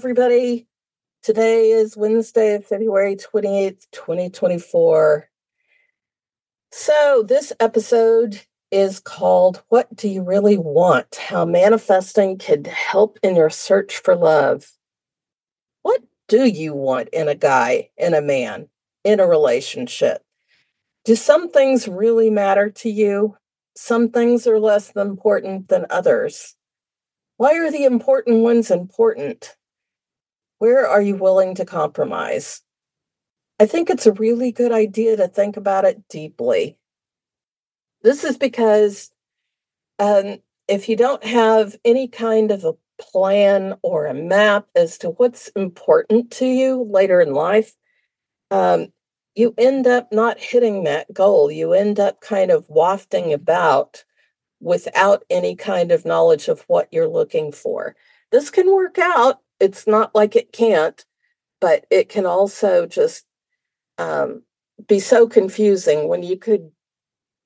everybody. Today is Wednesday, February 28th, 2024. So, this episode is called What Do You Really Want? How Manifesting Could Help in Your Search for Love. What do you want in a guy, in a man, in a relationship? Do some things really matter to you? Some things are less important than others. Why are the important ones important? Where are you willing to compromise? I think it's a really good idea to think about it deeply. This is because um, if you don't have any kind of a plan or a map as to what's important to you later in life, um, you end up not hitting that goal. You end up kind of wafting about without any kind of knowledge of what you're looking for. This can work out. It's not like it can't, but it can also just um, be so confusing when you could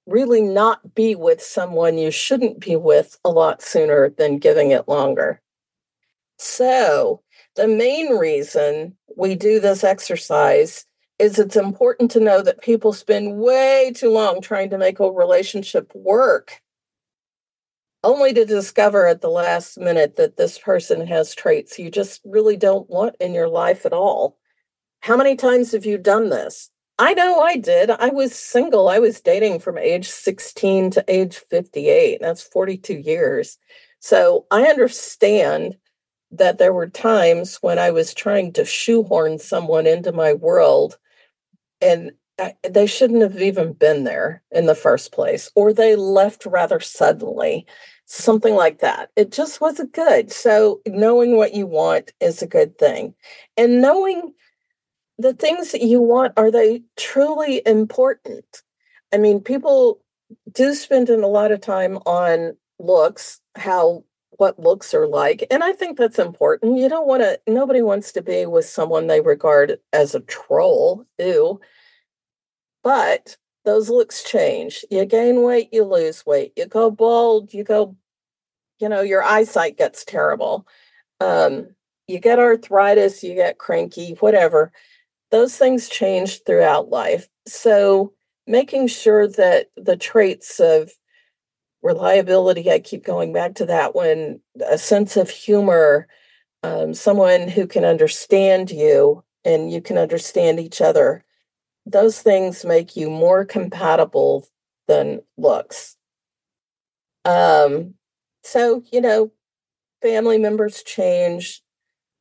really not be with someone you shouldn't be with a lot sooner than giving it longer. So, the main reason we do this exercise is it's important to know that people spend way too long trying to make a relationship work only to discover at the last minute that this person has traits you just really don't want in your life at all. How many times have you done this? I know I did. I was single. I was dating from age 16 to age 58. That's 42 years. So I understand that there were times when I was trying to shoehorn someone into my world and they shouldn't have even been there in the first place, or they left rather suddenly, something like that. It just wasn't good. So knowing what you want is a good thing. And knowing the things that you want are they truly important i mean people do spend a lot of time on looks how what looks are like and i think that's important you don't want to nobody wants to be with someone they regard as a troll ew but those looks change. You gain weight you lose weight. You go bald you go you know your eyesight gets terrible. Um, you get arthritis you get cranky whatever. Those things change throughout life. So, making sure that the traits of reliability, I keep going back to that one, a sense of humor, um, someone who can understand you and you can understand each other, those things make you more compatible than looks. Um, so, you know, family members change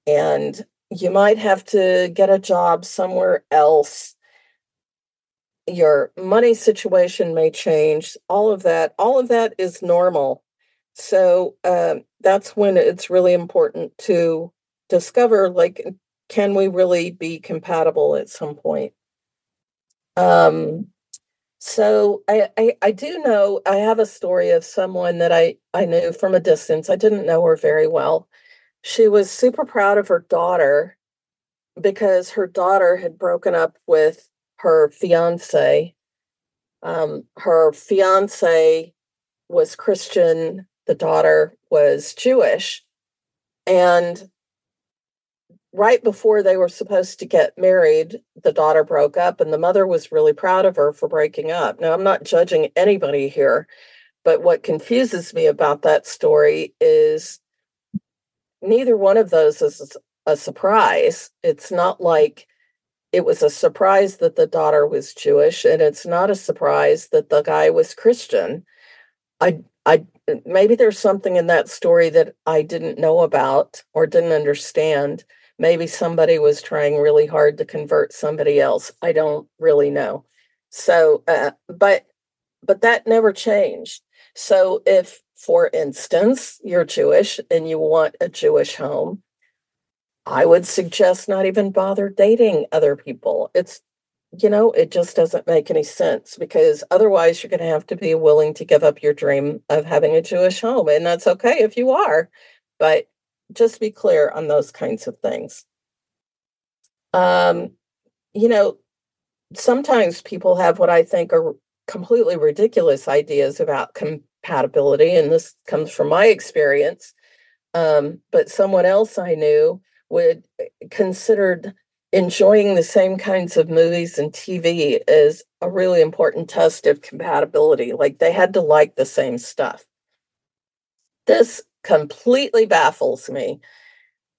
and you might have to get a job somewhere else. Your money situation may change. All of that all of that is normal. So uh, that's when it's really important to discover like can we really be compatible at some point um so I, I i do know i have a story of someone that i i knew from a distance i didn't know her very well she was super proud of her daughter because her daughter had broken up with her fiance. Um, her fiance was Christian, the daughter was Jewish. And right before they were supposed to get married, the daughter broke up, and the mother was really proud of her for breaking up. Now, I'm not judging anybody here, but what confuses me about that story is neither one of those is a surprise. It's not like it was a surprise that the daughter was Jewish, and it's not a surprise that the guy was Christian. I, I, maybe there's something in that story that I didn't know about or didn't understand. Maybe somebody was trying really hard to convert somebody else. I don't really know. So, uh, but, but that never changed. So, if, for instance, you're Jewish and you want a Jewish home, I would suggest not even bother dating other people. It's, you know, it just doesn't make any sense because otherwise you're going to have to be willing to give up your dream of having a Jewish home. And that's okay if you are, but just be clear on those kinds of things. Um, you know, sometimes people have what I think are completely ridiculous ideas about compatibility. And this comes from my experience. Um, but someone else I knew would eh, considered enjoying the same kinds of movies and TV is a really important test of compatibility. Like they had to like the same stuff. This completely baffles me.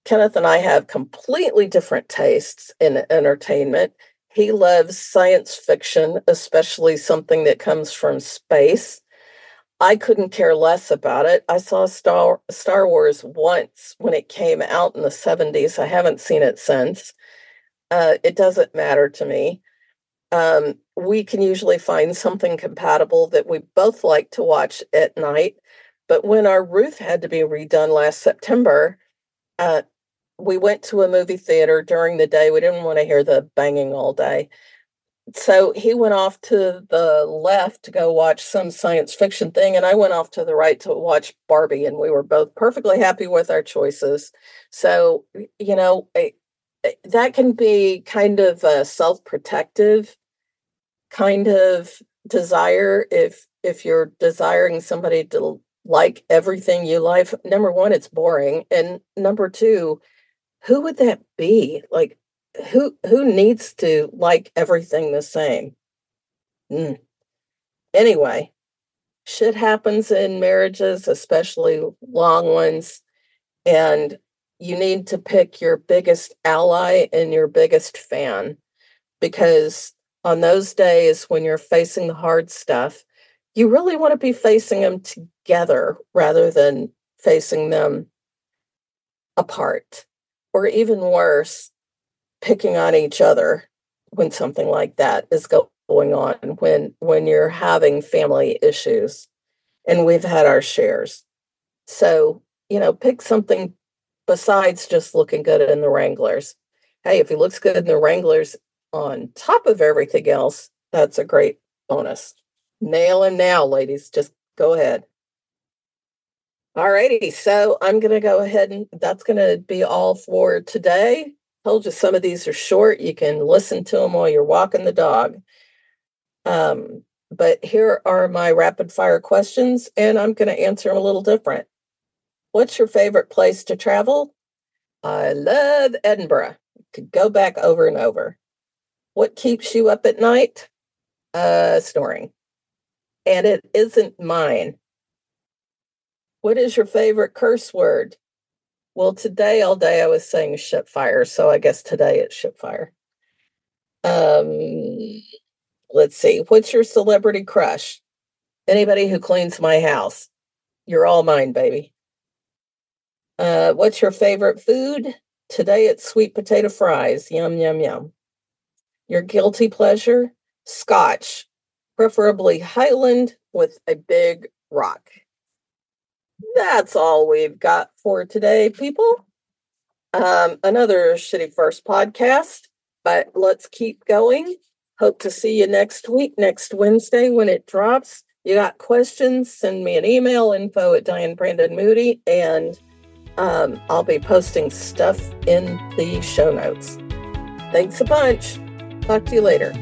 Kenneth and I have completely different tastes in entertainment. He loves science fiction, especially something that comes from space. I couldn't care less about it. I saw Star Star Wars once when it came out in the 70s. I haven't seen it since. Uh, it doesn't matter to me. Um, we can usually find something compatible that we both like to watch at night. But when our roof had to be redone last September, uh, we went to a movie theater during the day. We didn't want to hear the banging all day. So he went off to the left to go watch some science fiction thing, and I went off to the right to watch Barbie, and we were both perfectly happy with our choices. So, you know, Eh, that can be kind of a self-protective kind of desire if if you're desiring somebody to like everything you like number one it's boring and number two who would that be like who who needs to like everything the same mm. anyway shit happens in marriages especially long ones and you need to pick your biggest ally and your biggest fan because on those days when you're facing the hard stuff, you really want to be facing them together rather than facing them apart. Or even worse, picking on each other when something like that is going on, when when you're having family issues. And we've had our shares. So, you know, pick something besides just looking good in the Wranglers. Hey, if he looks good in the Wranglers on top of everything else, that's a great bonus. Nail him now, ladies. Just go ahead. All righty. So I'm going to go ahead and that's going to be all for today. Told you some of these are short. You can listen to them while you're walking the dog. Um, but here are my rapid fire questions, and I'm going to answer them a little different. What's your favorite place to travel? I love Edinburgh. Could go back over and over. What keeps you up at night? Uh, snoring. And it isn't mine. What is your favorite curse word? Well, today all day I was saying ship fire, so I guess today it's ship fire. Um, let's see. What's your celebrity crush? Anybody who cleans my house. You're all mine, baby. Uh, what's your favorite food? Today it's sweet potato fries. Yum, yum, yum. Your guilty pleasure? Scotch, preferably Highland with a big rock. That's all we've got for today, people. Um, another Shitty First podcast, but let's keep going. Hope to see you next week, next Wednesday when it drops. You got questions? Send me an email info at Diane Brandon Moody and um, I'll be posting stuff in the show notes. Thanks a bunch. Talk to you later.